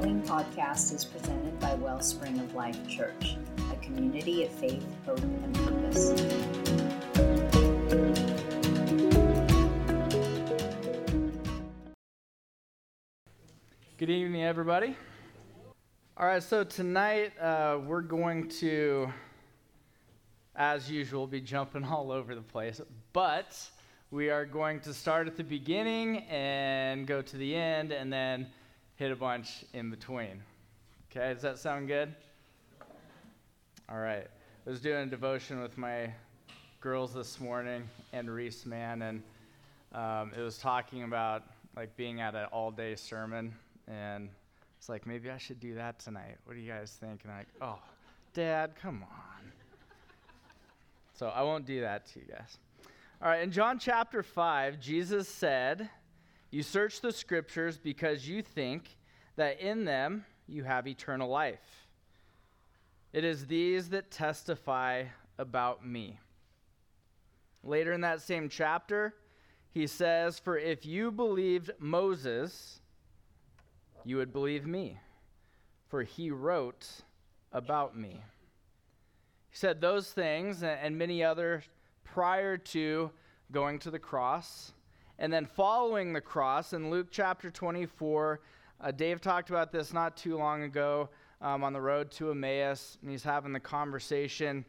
following podcast is presented by Wellspring of Life Church, a community of faith, hope, and purpose. Good evening, everybody. All right, so tonight uh, we're going to, as usual, be jumping all over the place, but we are going to start at the beginning and go to the end and then hit a bunch in between. Okay, does that sound good? All right. I was doing a devotion with my girls this morning and Reese, man, and um, it was talking about like being at an all-day sermon, and it's like maybe I should do that tonight. What do you guys think? And I'm like, oh, Dad, come on. so I won't do that to you guys. All right, in John chapter 5, Jesus said, you search the scriptures because you think that in them you have eternal life. It is these that testify about me. Later in that same chapter, he says, For if you believed Moses, you would believe me, for he wrote about me. He said those things and many others prior to going to the cross. And then following the cross in Luke chapter 24, uh, Dave talked about this not too long ago um, on the road to Emmaus, and he's having the conversation.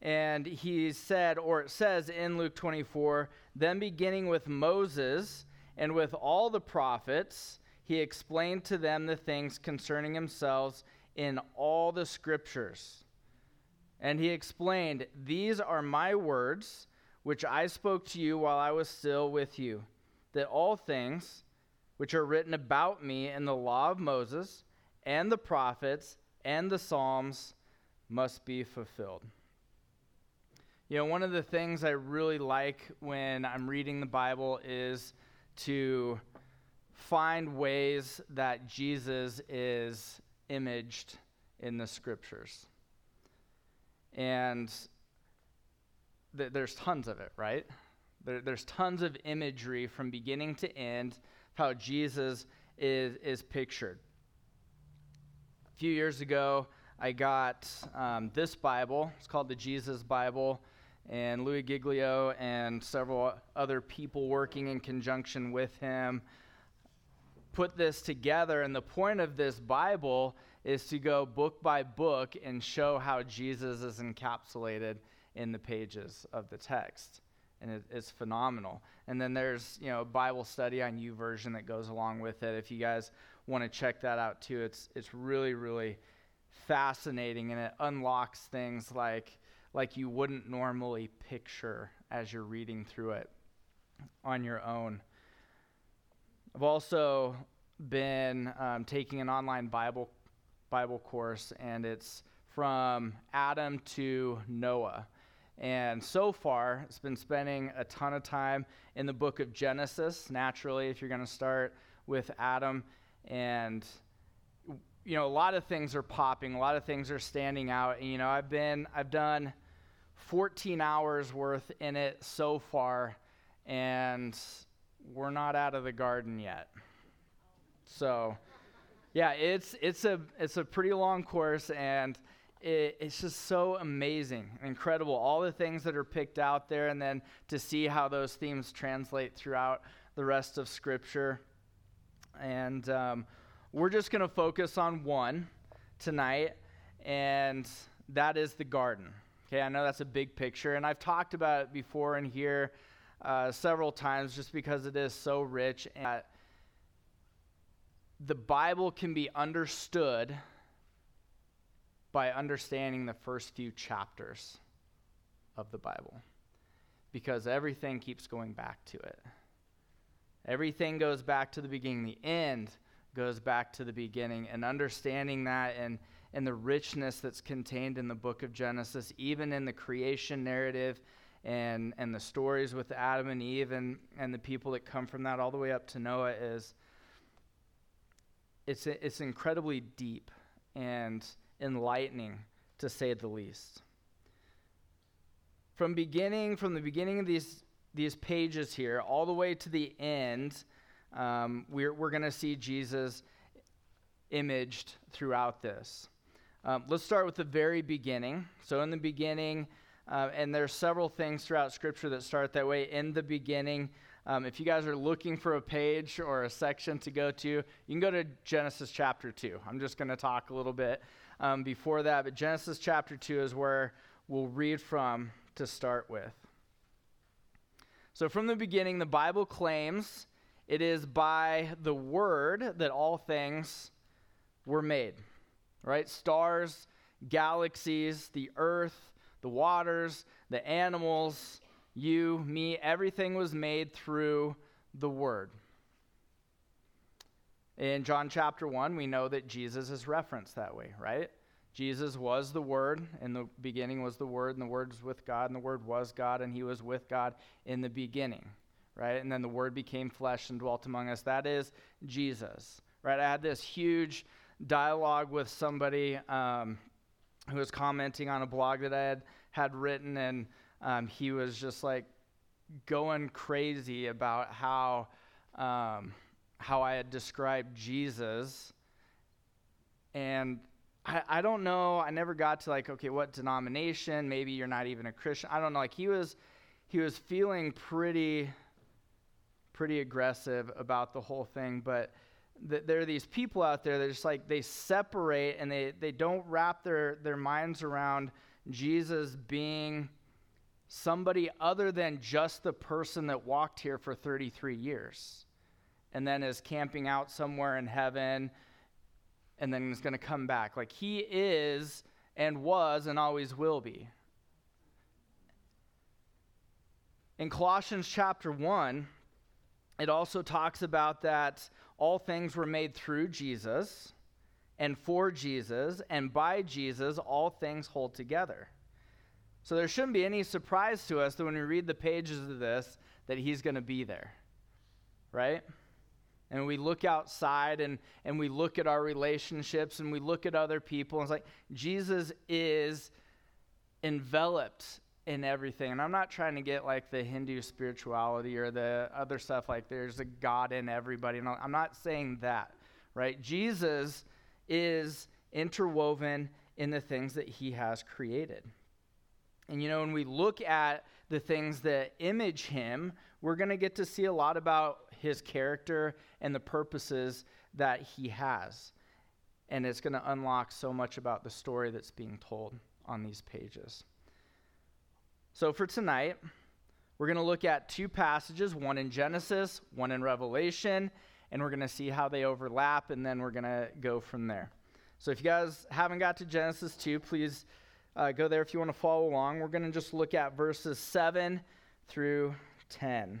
And he said, or it says in Luke 24, then beginning with Moses and with all the prophets, he explained to them the things concerning himself in all the scriptures. And he explained, These are my words which I spoke to you while I was still with you, that all things which are written about me in the law of Moses and the prophets and the Psalms must be fulfilled. You know, one of the things I really like when I'm reading the Bible is to find ways that Jesus is imaged in the scriptures. And th- there's tons of it, right? There, there's tons of imagery from beginning to end, of how Jesus is, is pictured. A few years ago, I got um, this Bible. It's called the Jesus Bible. And Louis Giglio and several other people working in conjunction with him put this together. And the point of this Bible is to go book by book and show how Jesus is encapsulated in the pages of the text. And it, it's phenomenal. And then there's, you know, a Bible study on YouVersion that goes along with it. If you guys want to check that out too, it's, it's really, really fascinating and it unlocks things like, like you wouldn't normally picture as you're reading through it on your own. I've also been um, taking an online Bible Bible course, and it's from Adam to Noah. And so far, it's been spending a ton of time in the book of Genesis, naturally, if you're going to start with Adam. And, you know, a lot of things are popping, a lot of things are standing out. And, you know, I've been, I've done 14 hours worth in it so far, and we're not out of the garden yet. So, yeah, it's, it's, a, it's a pretty long course, and it, it's just so amazing, incredible. All the things that are picked out there, and then to see how those themes translate throughout the rest of Scripture. And um, we're just going to focus on one tonight, and that is the garden. Okay, I know that's a big picture, and I've talked about it before in here uh, several times just because it is so rich. And the Bible can be understood by understanding the first few chapters of the Bible because everything keeps going back to it. Everything goes back to the beginning. The end goes back to the beginning. And understanding that and, and the richness that's contained in the book of Genesis, even in the creation narrative and, and the stories with Adam and Eve and, and the people that come from that all the way up to Noah, is it's, it's incredibly deep. And enlightening, to say the least. From beginning, from the beginning of these, these pages here, all the way to the end, um, we're, we're going to see Jesus imaged throughout this. Um, let's start with the very beginning. So, in the beginning, uh, and there's several things throughout Scripture that start that way. In the beginning, um, if you guys are looking for a page or a section to go to, you can go to Genesis chapter 2. I'm just going to talk a little bit um, before that, but Genesis chapter 2 is where we'll read from to start with. So, from the beginning, the Bible claims it is by the word that all things were made, right? Stars, galaxies, the earth, the waters, the animals, you, me, everything was made through the word. In John chapter 1, we know that Jesus is referenced that way, right? Jesus was the Word. In the beginning was the Word, and the Word was with God, and the Word was God, and He was with God in the beginning, right? And then the Word became flesh and dwelt among us. That is Jesus, right? I had this huge dialogue with somebody um, who was commenting on a blog that I had, had written, and um, he was just like going crazy about how, um, how I had described Jesus. And I, I don't know. I never got to like, okay, what denomination? Maybe you're not even a Christian. I don't know. Like he was, he was feeling pretty, pretty aggressive about the whole thing. But th- there are these people out there that just like they separate and they they don't wrap their their minds around Jesus being somebody other than just the person that walked here for 33 years and then is camping out somewhere in heaven and then is going to come back. Like he is and was and always will be. In Colossians chapter 1, it also talks about that all things were made through Jesus and for Jesus, and by Jesus, all things hold together. So there shouldn't be any surprise to us that when we read the pages of this, that he's going to be there, right? And we look outside and, and we look at our relationships and we look at other people and it's like jesus is enveloped in everything. And i'm not trying to get like the hindu spirituality or the other stuff like there's a god in everybody and i'm not saying that right? Jesus is interwoven in the things that he has created. And you know, when we look at the things that image him, we're going to get to see a lot about his character and the purposes that he has. And it's going to unlock so much about the story that's being told on these pages. So for tonight, we're going to look at two passages one in Genesis, one in Revelation, and we're going to see how they overlap, and then we're going to go from there. So if you guys haven't got to Genesis 2, please uh, go there if you want to follow along. We're going to just look at verses 7 through 10.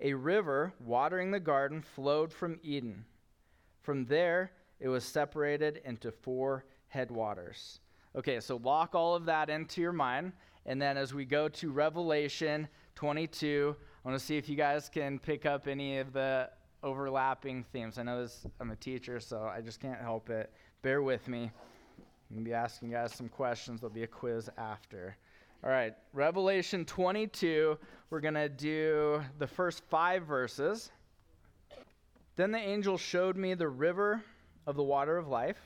A river watering the garden flowed from Eden. From there, it was separated into four headwaters. Okay, so lock all of that into your mind. And then as we go to Revelation 22, I want to see if you guys can pick up any of the overlapping themes. I know this, I'm a teacher, so I just can't help it. Bear with me. I'm going to be asking you guys some questions. There'll be a quiz after. All right, Revelation 22, we're going to do the first five verses. Then the angel showed me the river of the water of life,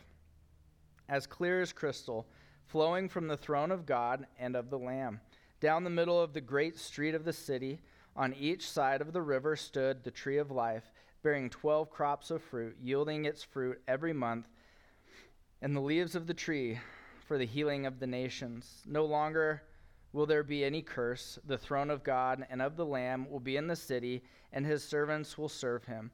as clear as crystal, flowing from the throne of God and of the Lamb. Down the middle of the great street of the city, on each side of the river stood the tree of life, bearing twelve crops of fruit, yielding its fruit every month, and the leaves of the tree for the healing of the nations. No longer will there be any curse. The throne of God and of the Lamb will be in the city, and his servants will serve him.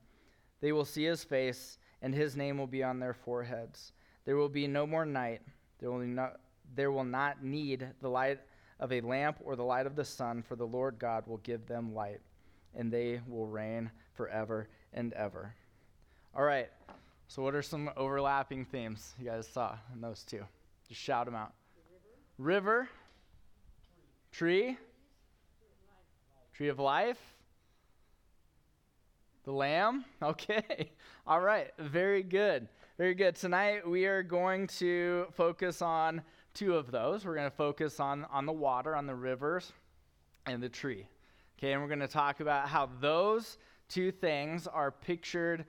They will see his face, and his name will be on their foreheads. There will be no more night. There will not, there will not need the light of a lamp or the light of the sun, for the Lord God will give them light, and they will reign forever and ever. All right. So, what are some overlapping themes you guys saw in those two? Just shout them out. River, river tree, tree of life, the lamb. Okay. All right. Very good. Very good. Tonight we are going to focus on two of those. We're going to focus on, on the water, on the rivers, and the tree. Okay, and we're going to talk about how those two things are pictured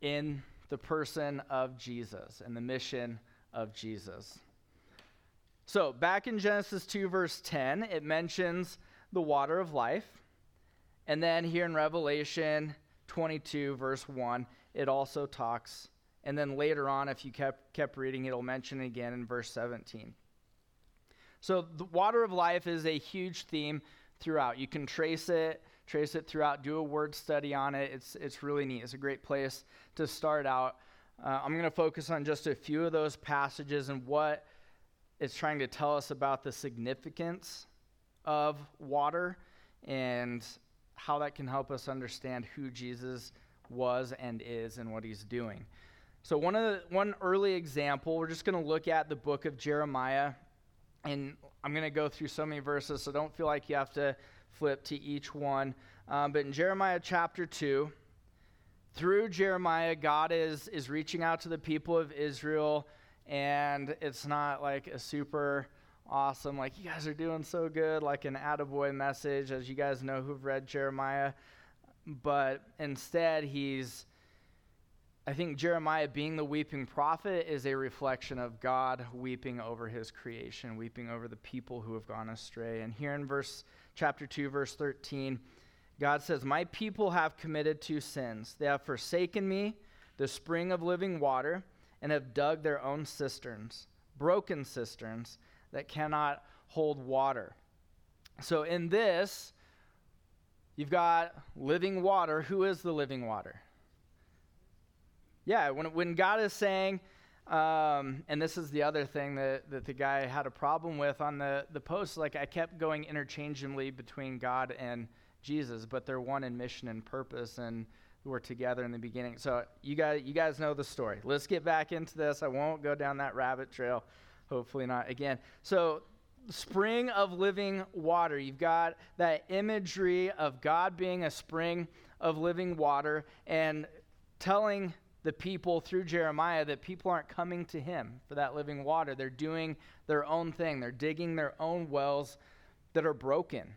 in the person of Jesus and the mission of Jesus. So, back in Genesis 2, verse 10, it mentions the water of life. And then here in Revelation 22, verse 1, it also talks. And then later on, if you kept, kept reading, it'll mention again in verse 17. So, the water of life is a huge theme throughout. You can trace it, trace it throughout, do a word study on it. It's, it's really neat. It's a great place to start out. Uh, I'm going to focus on just a few of those passages and what it's trying to tell us about the significance of water and how that can help us understand who Jesus was and is and what he's doing. So one of the, one early example, we're just going to look at the book of Jeremiah and I'm going to go through so many verses, so don't feel like you have to flip to each one. Um, but in Jeremiah chapter 2, through Jeremiah, God is, is reaching out to the people of Israel, and it's not like a super awesome, like, you guys are doing so good, like an attaboy message, as you guys know who've read Jeremiah. But instead, he's I think Jeremiah being the weeping prophet is a reflection of God weeping over his creation, weeping over the people who have gone astray. And here in verse chapter 2 verse 13, God says, "My people have committed two sins. They have forsaken me, the spring of living water, and have dug their own cisterns, broken cisterns that cannot hold water." So in this, you've got living water. Who is the living water? Yeah, when, when God is saying, um, and this is the other thing that, that the guy had a problem with on the, the post, like I kept going interchangeably between God and Jesus, but they're one in mission and purpose, and we're together in the beginning. So you guys, you guys know the story. Let's get back into this. I won't go down that rabbit trail. Hopefully not again. So spring of living water. You've got that imagery of God being a spring of living water and telling the people through Jeremiah that people aren't coming to him for that living water. They're doing their own thing, they're digging their own wells that are broken.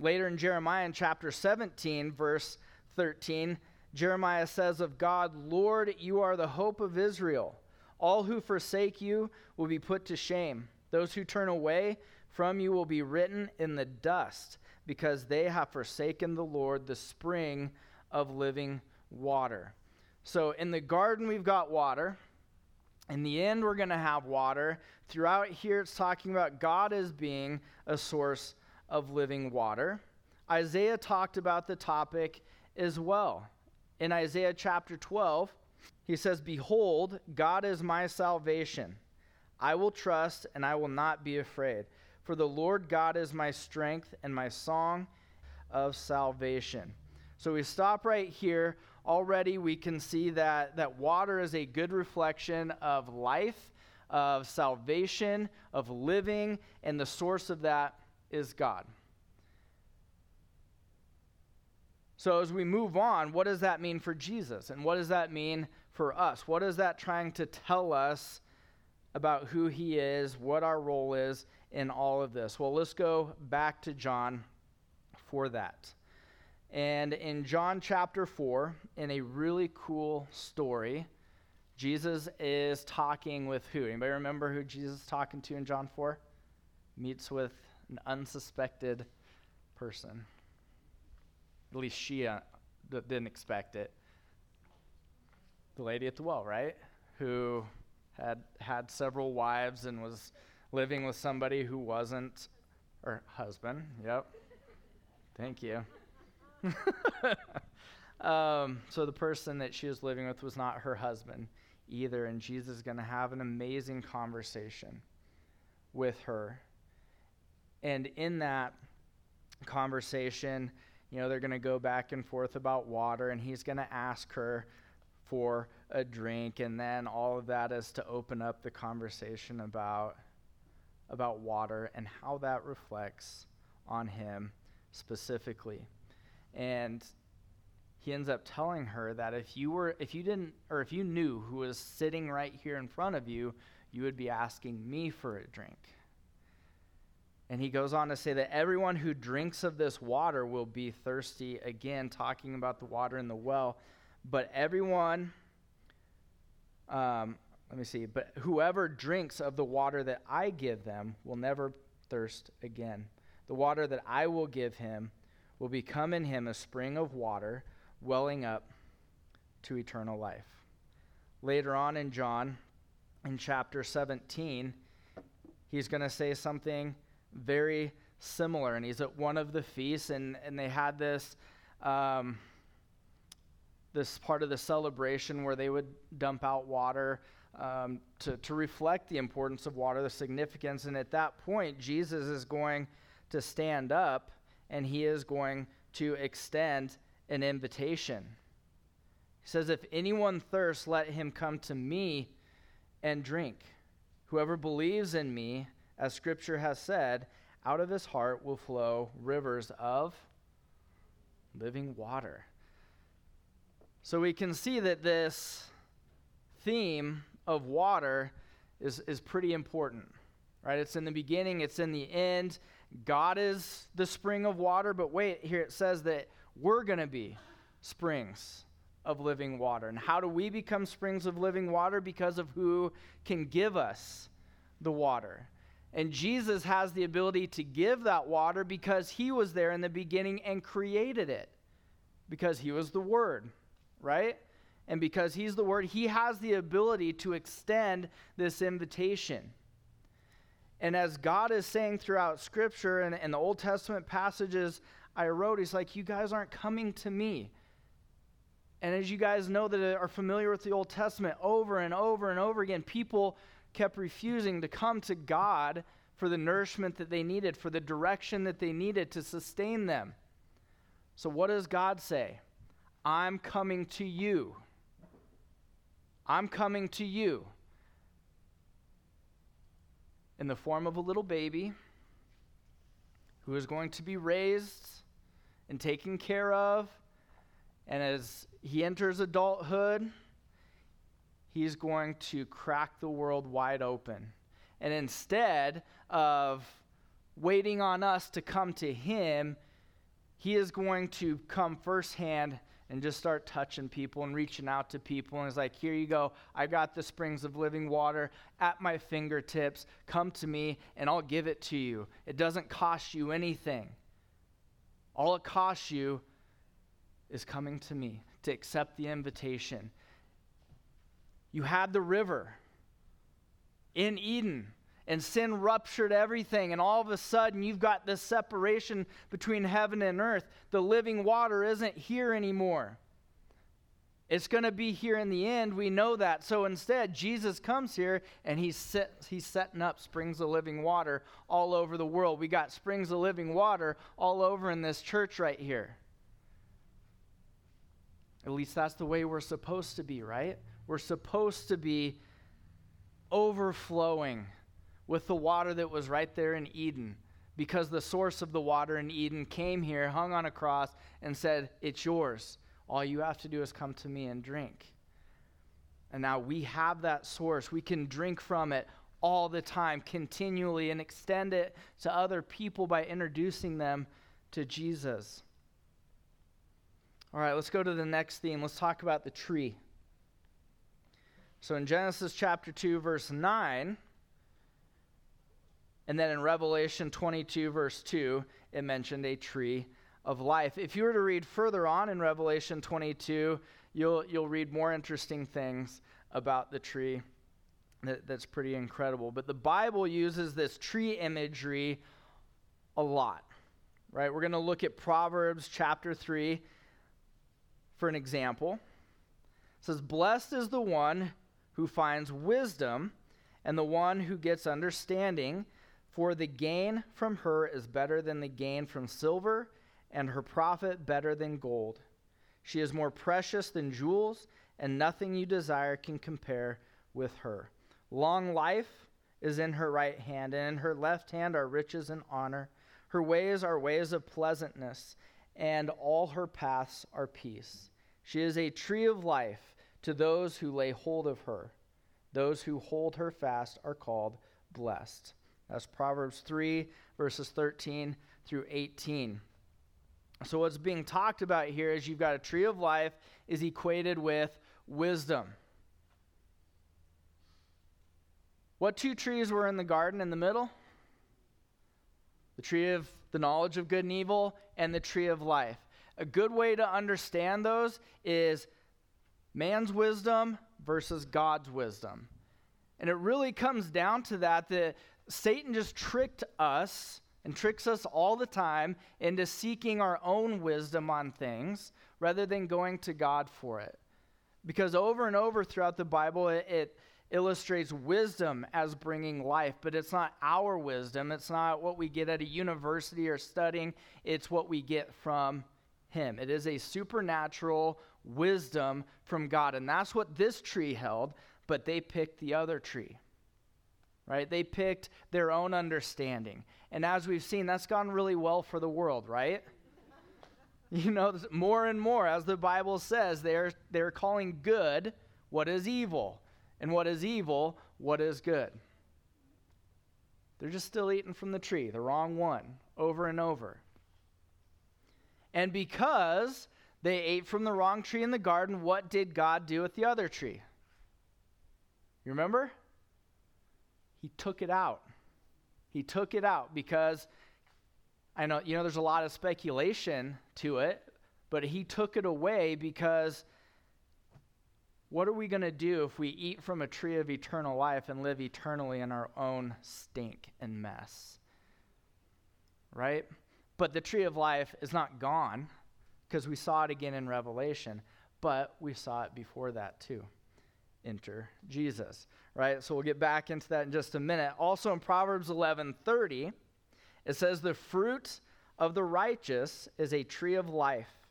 Later in Jeremiah, in chapter 17, verse 13, Jeremiah says of God, Lord, you are the hope of Israel. All who forsake you will be put to shame. Those who turn away from you will be written in the dust, because they have forsaken the Lord, the spring of living water. So in the garden, we've got water. In the end, we're going to have water. Throughout here, it's talking about God as being a source of living water. Isaiah talked about the topic as well. In Isaiah chapter 12, he says, Behold, God is my salvation. I will trust and I will not be afraid. For the Lord God is my strength and my song of salvation. So we stop right here already we can see that, that water is a good reflection of life, of salvation, of living, and the source of that is God. So, as we move on, what does that mean for Jesus? And what does that mean for us? What is that trying to tell us about who he is, what our role is in all of this? Well, let's go back to John for that. And in John chapter 4, in a really cool story, Jesus is talking with who? Anybody remember who Jesus is talking to in John 4? Meets with an unsuspected person. At least she uh, didn't expect it. The lady at the well, right? Who had had several wives and was living with somebody who wasn't her husband. Yep. Thank you. um, so the person that she was living with was not her husband either, and Jesus is going to have an amazing conversation with her. And in that conversation, you know, they're going to go back and forth about water, and he's going to ask her for a drink, and then all of that is to open up the conversation about about water and how that reflects on him specifically. And he ends up telling her that if you were if you didn't or if you knew who was sitting right here in front of you, you would be asking me for a drink. And he goes on to say that everyone who drinks of this water will be thirsty again talking about the water in the well, but everyone um, let me see, but whoever drinks of the water that I give them will never thirst again. The water that I will give him will become in him a spring of water welling up to eternal life. Later on in John, in chapter 17, he's going to say something very similar. And he's at one of the feasts, and, and they had this. Um, this part of the celebration where they would dump out water um, to, to reflect the importance of water, the significance. And at that point, Jesus is going to stand up and he is going to extend an invitation. He says, If anyone thirsts, let him come to me and drink. Whoever believes in me, as scripture has said, out of his heart will flow rivers of living water. So we can see that this theme of water is, is pretty important, right? It's in the beginning, it's in the end. God is the spring of water, but wait, here it says that we're going to be springs of living water. And how do we become springs of living water? Because of who can give us the water. And Jesus has the ability to give that water because he was there in the beginning and created it, because he was the Word, right? And because he's the Word, he has the ability to extend this invitation. And as God is saying throughout Scripture and, and the Old Testament passages I wrote, He's like, You guys aren't coming to me. And as you guys know that are familiar with the Old Testament, over and over and over again, people kept refusing to come to God for the nourishment that they needed, for the direction that they needed to sustain them. So, what does God say? I'm coming to you. I'm coming to you in the form of a little baby who is going to be raised and taken care of. And as he enters adulthood, he's going to crack the world wide open. And instead of waiting on us to come to him, he is going to come firsthand and just start touching people and reaching out to people. And it's like, here you go. I got the springs of living water at my fingertips. Come to me, and I'll give it to you. It doesn't cost you anything. All it costs you is coming to me to accept the invitation. You had the river in Eden and sin ruptured everything, and all of a sudden you've got this separation between heaven and earth. The living water isn't here anymore. It's going to be here in the end. We know that. So instead, Jesus comes here and he's, set, he's setting up springs of living water all over the world. We got springs of living water all over in this church right here. At least that's the way we're supposed to be, right? We're supposed to be overflowing with the water that was right there in Eden because the source of the water in Eden came here, hung on a cross, and said, It's yours. All you have to do is come to me and drink. And now we have that source. We can drink from it all the time, continually, and extend it to other people by introducing them to Jesus. All right, let's go to the next theme. Let's talk about the tree. So in Genesis chapter 2, verse 9, and then in Revelation 22, verse 2, it mentioned a tree of life. If you were to read further on in Revelation 22, you'll, you'll read more interesting things about the tree that, that's pretty incredible. But the Bible uses this tree imagery a lot, right? We're going to look at Proverbs chapter 3 for an example. It says, Blessed is the one who finds wisdom and the one who gets understanding for the gain from her is better than the gain from silver and her profit better than gold. She is more precious than jewels, and nothing you desire can compare with her. Long life is in her right hand, and in her left hand are riches and honor. Her ways are ways of pleasantness, and all her paths are peace. She is a tree of life to those who lay hold of her. Those who hold her fast are called blessed. That's Proverbs 3, verses 13 through 18. So, what's being talked about here is you've got a tree of life is equated with wisdom. What two trees were in the garden in the middle? The tree of the knowledge of good and evil and the tree of life. A good way to understand those is man's wisdom versus God's wisdom. And it really comes down to that that Satan just tricked us and tricks us all the time into seeking our own wisdom on things rather than going to God for it. Because over and over throughout the Bible, it, it illustrates wisdom as bringing life, but it's not our wisdom. It's not what we get at a university or studying, it's what we get from Him. It is a supernatural wisdom from God. And that's what this tree held, but they picked the other tree. Right? They picked their own understanding. And as we've seen, that's gone really well for the world, right? you know, more and more, as the Bible says, they're, they're calling good what is evil and what is evil, what is good. They're just still eating from the tree, the wrong one, over and over. And because they ate from the wrong tree in the garden, what did God do with the other tree? You remember? He took it out. He took it out because I know, you know, there's a lot of speculation to it, but he took it away because what are we going to do if we eat from a tree of eternal life and live eternally in our own stink and mess? Right? But the tree of life is not gone because we saw it again in Revelation, but we saw it before that too. Enter Jesus, right? So we'll get back into that in just a minute. Also in Proverbs 11:30, it says the fruit of the righteous is a tree of life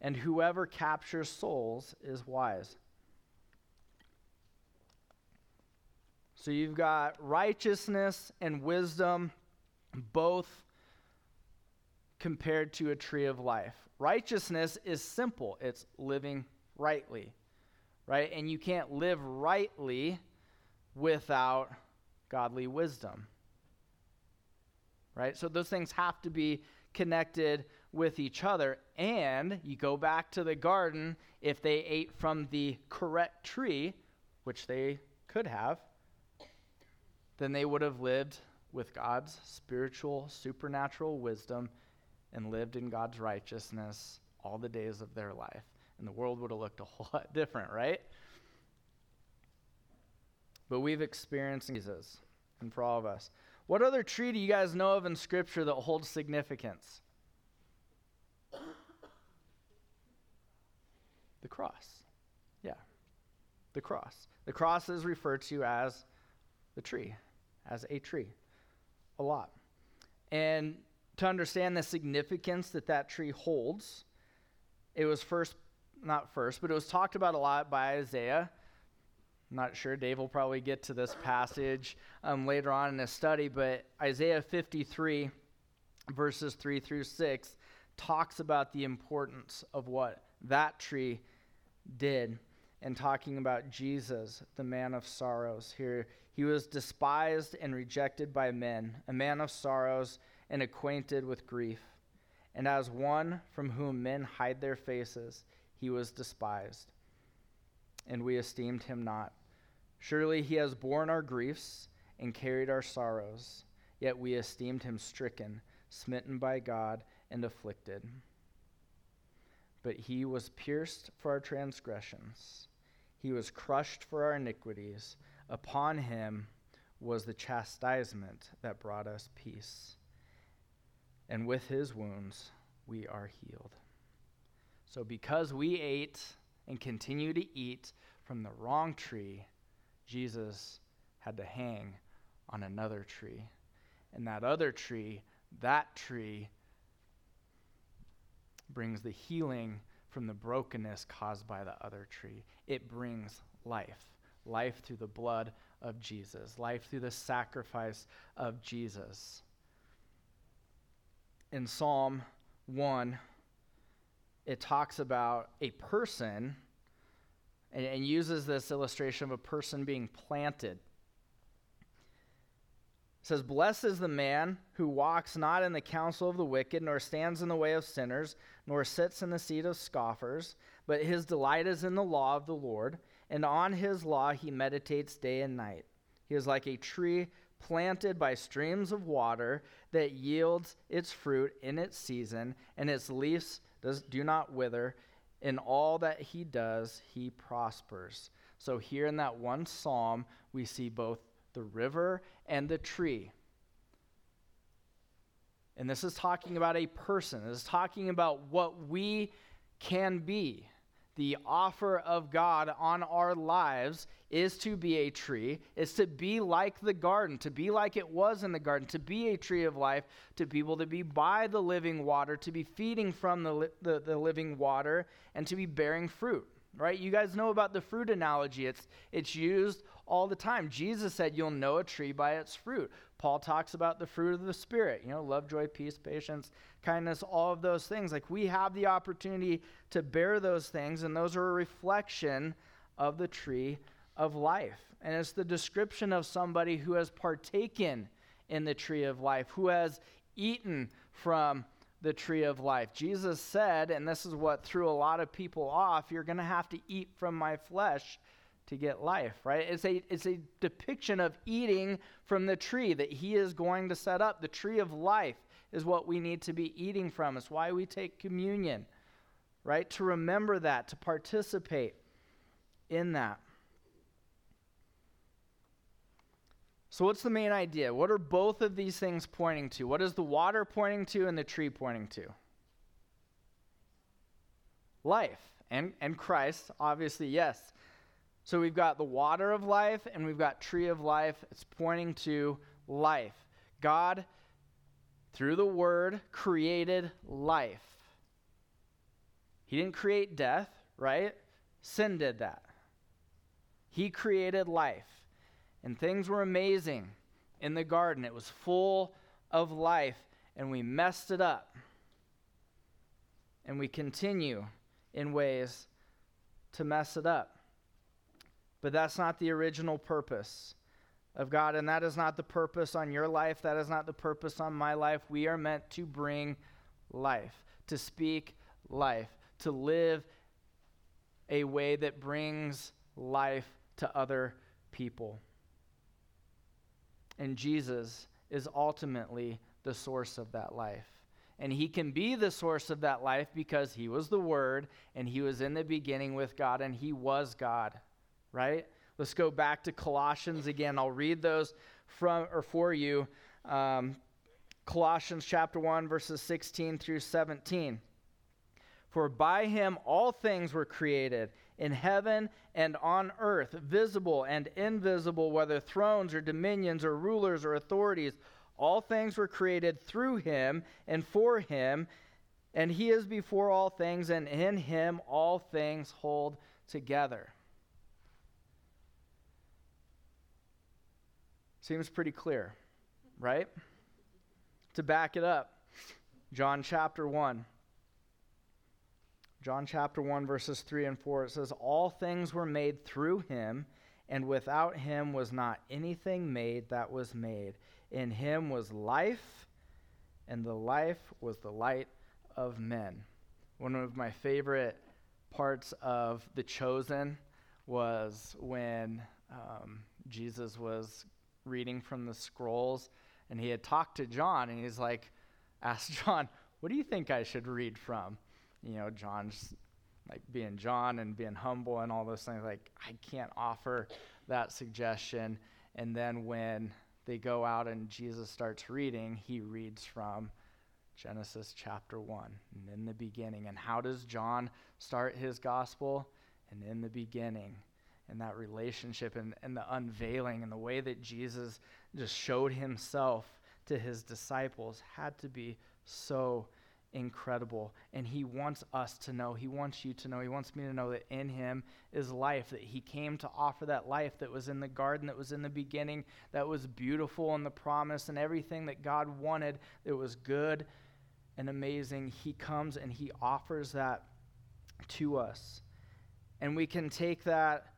and whoever captures souls is wise. So you've got righteousness and wisdom both compared to a tree of life. Righteousness is simple, it's living rightly, right? And you can't live rightly without godly wisdom, right? So those things have to be connected with each other. And you go back to the garden, if they ate from the correct tree, which they could have, then they would have lived with God's spiritual, supernatural wisdom and lived in God's righteousness all the days of their life. And the world would have looked a whole lot different, right? But we've experienced Jesus, and for all of us. What other tree do you guys know of in Scripture that holds significance? The cross. Yeah. The cross. The cross is referred to as the tree, as a tree, a lot. And to understand the significance that that tree holds, it was first, not first, but it was talked about a lot by Isaiah. I'm not sure. Dave will probably get to this passage um, later on in his study, but Isaiah 53, verses 3 through 6, talks about the importance of what that tree did and talking about Jesus, the man of sorrows. Here, he was despised and rejected by men, a man of sorrows and acquainted with grief. And as one from whom men hide their faces, he was despised, and we esteemed him not. Surely he has borne our griefs and carried our sorrows, yet we esteemed him stricken, smitten by God, and afflicted but he was pierced for our transgressions, he was crushed for our iniquities. Upon him was the chastisement that brought us peace. And with his wounds we are healed. So, because we ate and continue to eat from the wrong tree, Jesus had to hang on another tree. And that other tree, that tree, brings the healing from the brokenness caused by the other tree. It brings life life through the blood of Jesus, life through the sacrifice of Jesus. In Psalm 1, it talks about a person and, and uses this illustration of a person being planted. It says, Blessed is the man who walks not in the counsel of the wicked, nor stands in the way of sinners, nor sits in the seat of scoffers, but his delight is in the law of the Lord, and on his law he meditates day and night. He is like a tree planted by streams of water that yields its fruit in its season, and its leaves does, do not wither. In all that he does, he prospers. So, here in that one psalm, we see both the river and the tree. And this is talking about a person. This is talking about what we can be the offer of God on our lives is to be a tree, is to be like the garden, to be like it was in the garden, to be a tree of life, to be able to be by the living water, to be feeding from the, the, the living water, and to be bearing fruit. Right? You guys know about the fruit analogy. It's, it's used all the time. Jesus said, You'll know a tree by its fruit. Paul talks about the fruit of the Spirit, you know, love, joy, peace, patience, kindness, all of those things. Like we have the opportunity to bear those things, and those are a reflection of the tree of life. And it's the description of somebody who has partaken in the tree of life, who has eaten from the tree of life. Jesus said, and this is what threw a lot of people off you're going to have to eat from my flesh to get life, right? It's a, it's a depiction of eating from the tree that he is going to set up. The tree of life is what we need to be eating from. It's why we take communion, right? To remember that, to participate in that. So, what's the main idea? What are both of these things pointing to? What is the water pointing to and the tree pointing to? Life and, and Christ, obviously, yes. So we've got the water of life and we've got tree of life. It's pointing to life. God, through the word, created life. He didn't create death, right? Sin did that. He created life. And things were amazing in the garden. It was full of life, and we messed it up. And we continue in ways to mess it up. But that's not the original purpose of God, and that is not the purpose on your life. That is not the purpose on my life. We are meant to bring life, to speak life, to live a way that brings life to other people. And Jesus is ultimately the source of that life. And he can be the source of that life because he was the Word and he was in the beginning with God and he was God right? Let's go back to Colossians again. I'll read those from or for you. Um, Colossians chapter 1, verses 16 through 17. For by him all things were created, in heaven and on earth, visible and invisible, whether thrones or dominions or rulers or authorities. All things were created through him and for him, and he is before all things, and in him all things hold together. Seems pretty clear, right? To back it up, John chapter 1. John chapter 1, verses 3 and 4, it says, All things were made through him, and without him was not anything made that was made. In him was life, and the life was the light of men. One of my favorite parts of The Chosen was when um, Jesus was reading from the scrolls, and he had talked to John, and he's like, asked John, What do you think I should read from? You know, John's like being John and being humble and all those things. Like, I can't offer that suggestion. And then when they go out and Jesus starts reading, he reads from Genesis chapter 1, and in the beginning. And how does John start his gospel? And in the beginning, and that relationship and, and the unveiling and the way that Jesus just showed himself to his disciples had to be so incredible. And He wants us to know, He wants you to know, He wants me to know that in Him is life, that He came to offer that life that was in the garden, that was in the beginning, that was beautiful and the promise and everything that God wanted, that was good and amazing. He comes and He offers that to us. And we can take that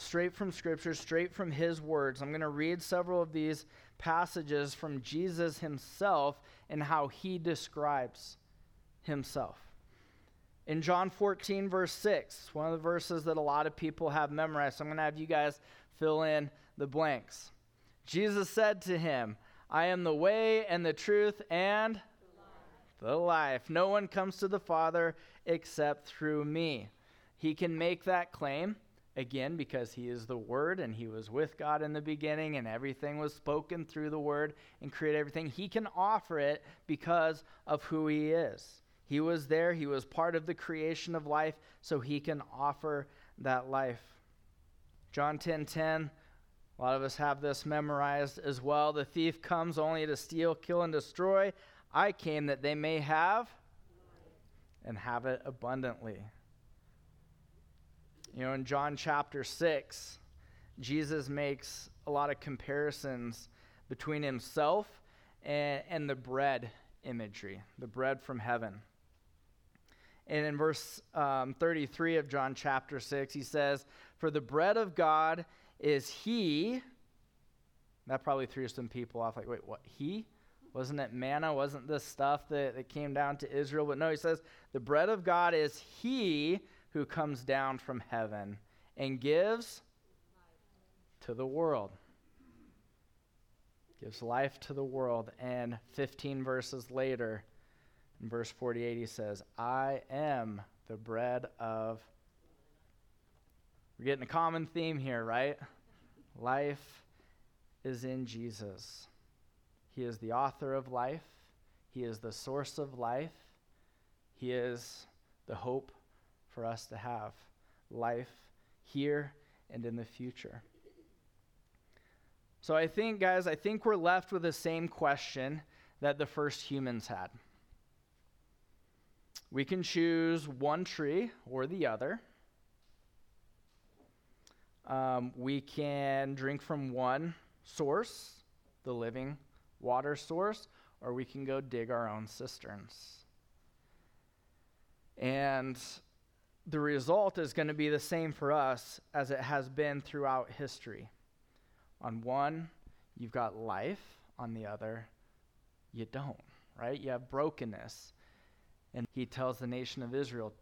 straight from Scripture, straight from His words. I'm going to read several of these passages from Jesus Himself and how He describes Himself. In John 14, verse 6, one of the verses that a lot of people have memorized, so I'm going to have you guys fill in the blanks. Jesus said to him, I am the way and the truth and the life. the life. No one comes to the Father except through me. He can make that claim Again, because he is the Word and he was with God in the beginning and everything was spoken through the Word and created everything, he can offer it because of who he is. He was there, he was part of the creation of life, so he can offer that life. John 10:10, 10, 10, a lot of us have this memorized as well. The thief comes only to steal, kill, and destroy. I came that they may have and have it abundantly. You know, in John chapter 6, Jesus makes a lot of comparisons between himself and, and the bread imagery, the bread from heaven. And in verse um, 33 of John chapter 6, he says, For the bread of God is He. That probably threw some people off, like, wait, what? He? Wasn't it manna? Wasn't this stuff that, that came down to Israel? But no, he says, The bread of God is He who comes down from heaven and gives to the world. Gives life to the world. And 15 verses later, in verse 48, he says, I am the bread of. We're getting a common theme here, right? Life is in Jesus. He is the author of life, He is the source of life, He is the hope for us to have life here and in the future. So I think, guys, I think we're left with the same question that the first humans had. We can choose one tree or the other. Um, we can drink from one source, the living water source, or we can go dig our own cisterns. And the result is going to be the same for us as it has been throughout history. On one, you've got life, on the other, you don't, right? You have brokenness. And he tells the nation of Israel,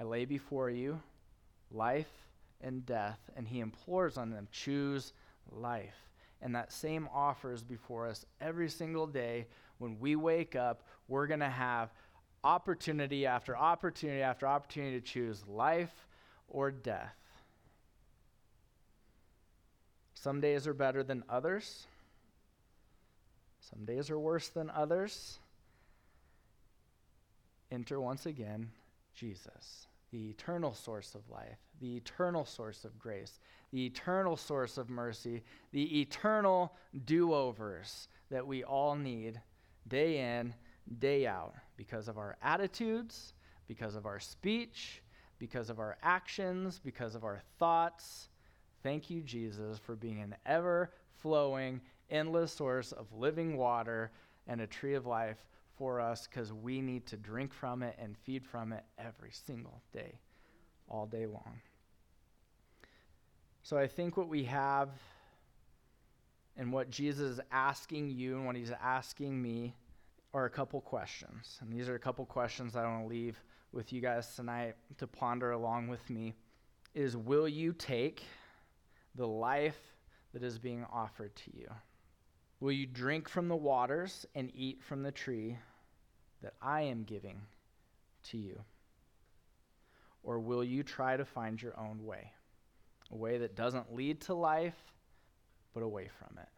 I lay before you life and death. And he implores on them, choose life. And that same offer is before us every single day. When we wake up, we're going to have opportunity after opportunity after opportunity to choose life or death. Some days are better than others. Some days are worse than others. Enter once again Jesus, the eternal source of life, the eternal source of grace, the eternal source of mercy, the eternal do overs that we all need day in day out because of our attitudes, because of our speech, because of our actions, because of our thoughts. Thank you, Jesus, for being an ever flowing, endless source of living water and a tree of life for us because we need to drink from it and feed from it every single day, all day long. So I think what we have and what Jesus is asking you and what he's asking me are a couple questions. And these are a couple questions I want to leave with you guys tonight to ponder along with me. Is will you take the life that is being offered to you? Will you drink from the waters and eat from the tree that I am giving to you? Or will you try to find your own way? A way that doesn't lead to life, but away from it.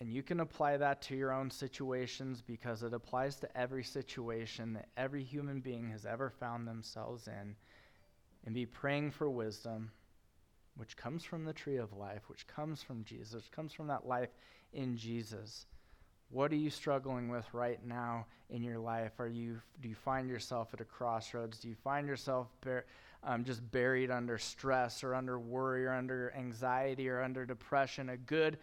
And you can apply that to your own situations because it applies to every situation that every human being has ever found themselves in. And be praying for wisdom, which comes from the tree of life, which comes from Jesus, comes from that life in Jesus. What are you struggling with right now in your life? Are you do you find yourself at a crossroads? Do you find yourself bar- um, just buried under stress or under worry or under anxiety or under depression? A good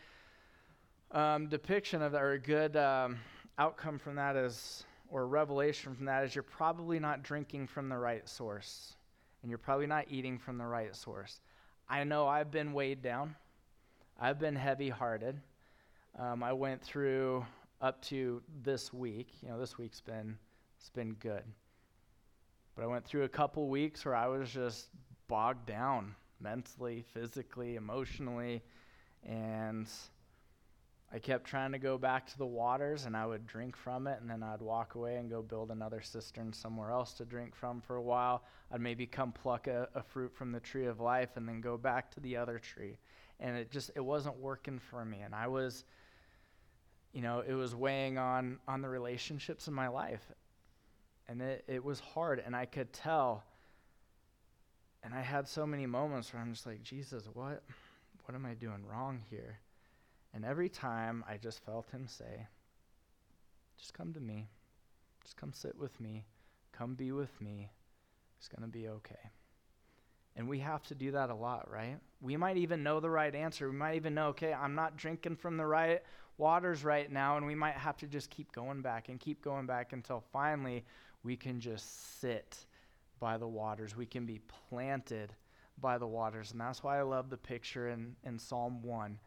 um, depiction of that, or a good um, outcome from that is, or revelation from that is, you're probably not drinking from the right source, and you're probably not eating from the right source. I know I've been weighed down. I've been heavy-hearted. Um, I went through up to this week. You know, this week's been it's been good. But I went through a couple weeks where I was just bogged down mentally, physically, emotionally, and I kept trying to go back to the waters and I would drink from it and then I'd walk away and go build another cistern somewhere else to drink from for a while. I'd maybe come pluck a, a fruit from the tree of life and then go back to the other tree. And it just it wasn't working for me and I was you know, it was weighing on on the relationships in my life. And it, it was hard and I could tell and I had so many moments where I'm just like, Jesus, what what am I doing wrong here? And every time I just felt him say, just come to me. Just come sit with me. Come be with me. It's going to be okay. And we have to do that a lot, right? We might even know the right answer. We might even know, okay, I'm not drinking from the right waters right now. And we might have to just keep going back and keep going back until finally we can just sit by the waters. We can be planted by the waters. And that's why I love the picture in, in Psalm 1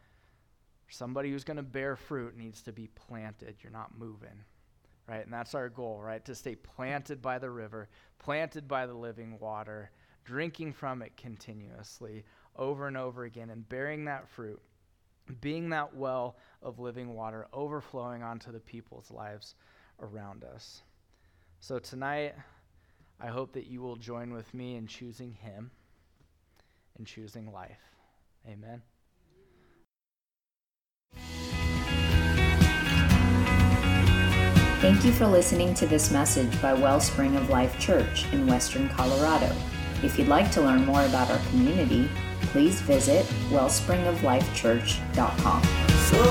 Somebody who's going to bear fruit needs to be planted. You're not moving, right? And that's our goal, right? To stay planted by the river, planted by the living water, drinking from it continuously over and over again, and bearing that fruit, being that well of living water overflowing onto the people's lives around us. So tonight, I hope that you will join with me in choosing Him and choosing life. Amen. Thank you for listening to this message by Wellspring of Life Church in Western Colorado. If you'd like to learn more about our community, please visit wellspringoflifechurch.com. So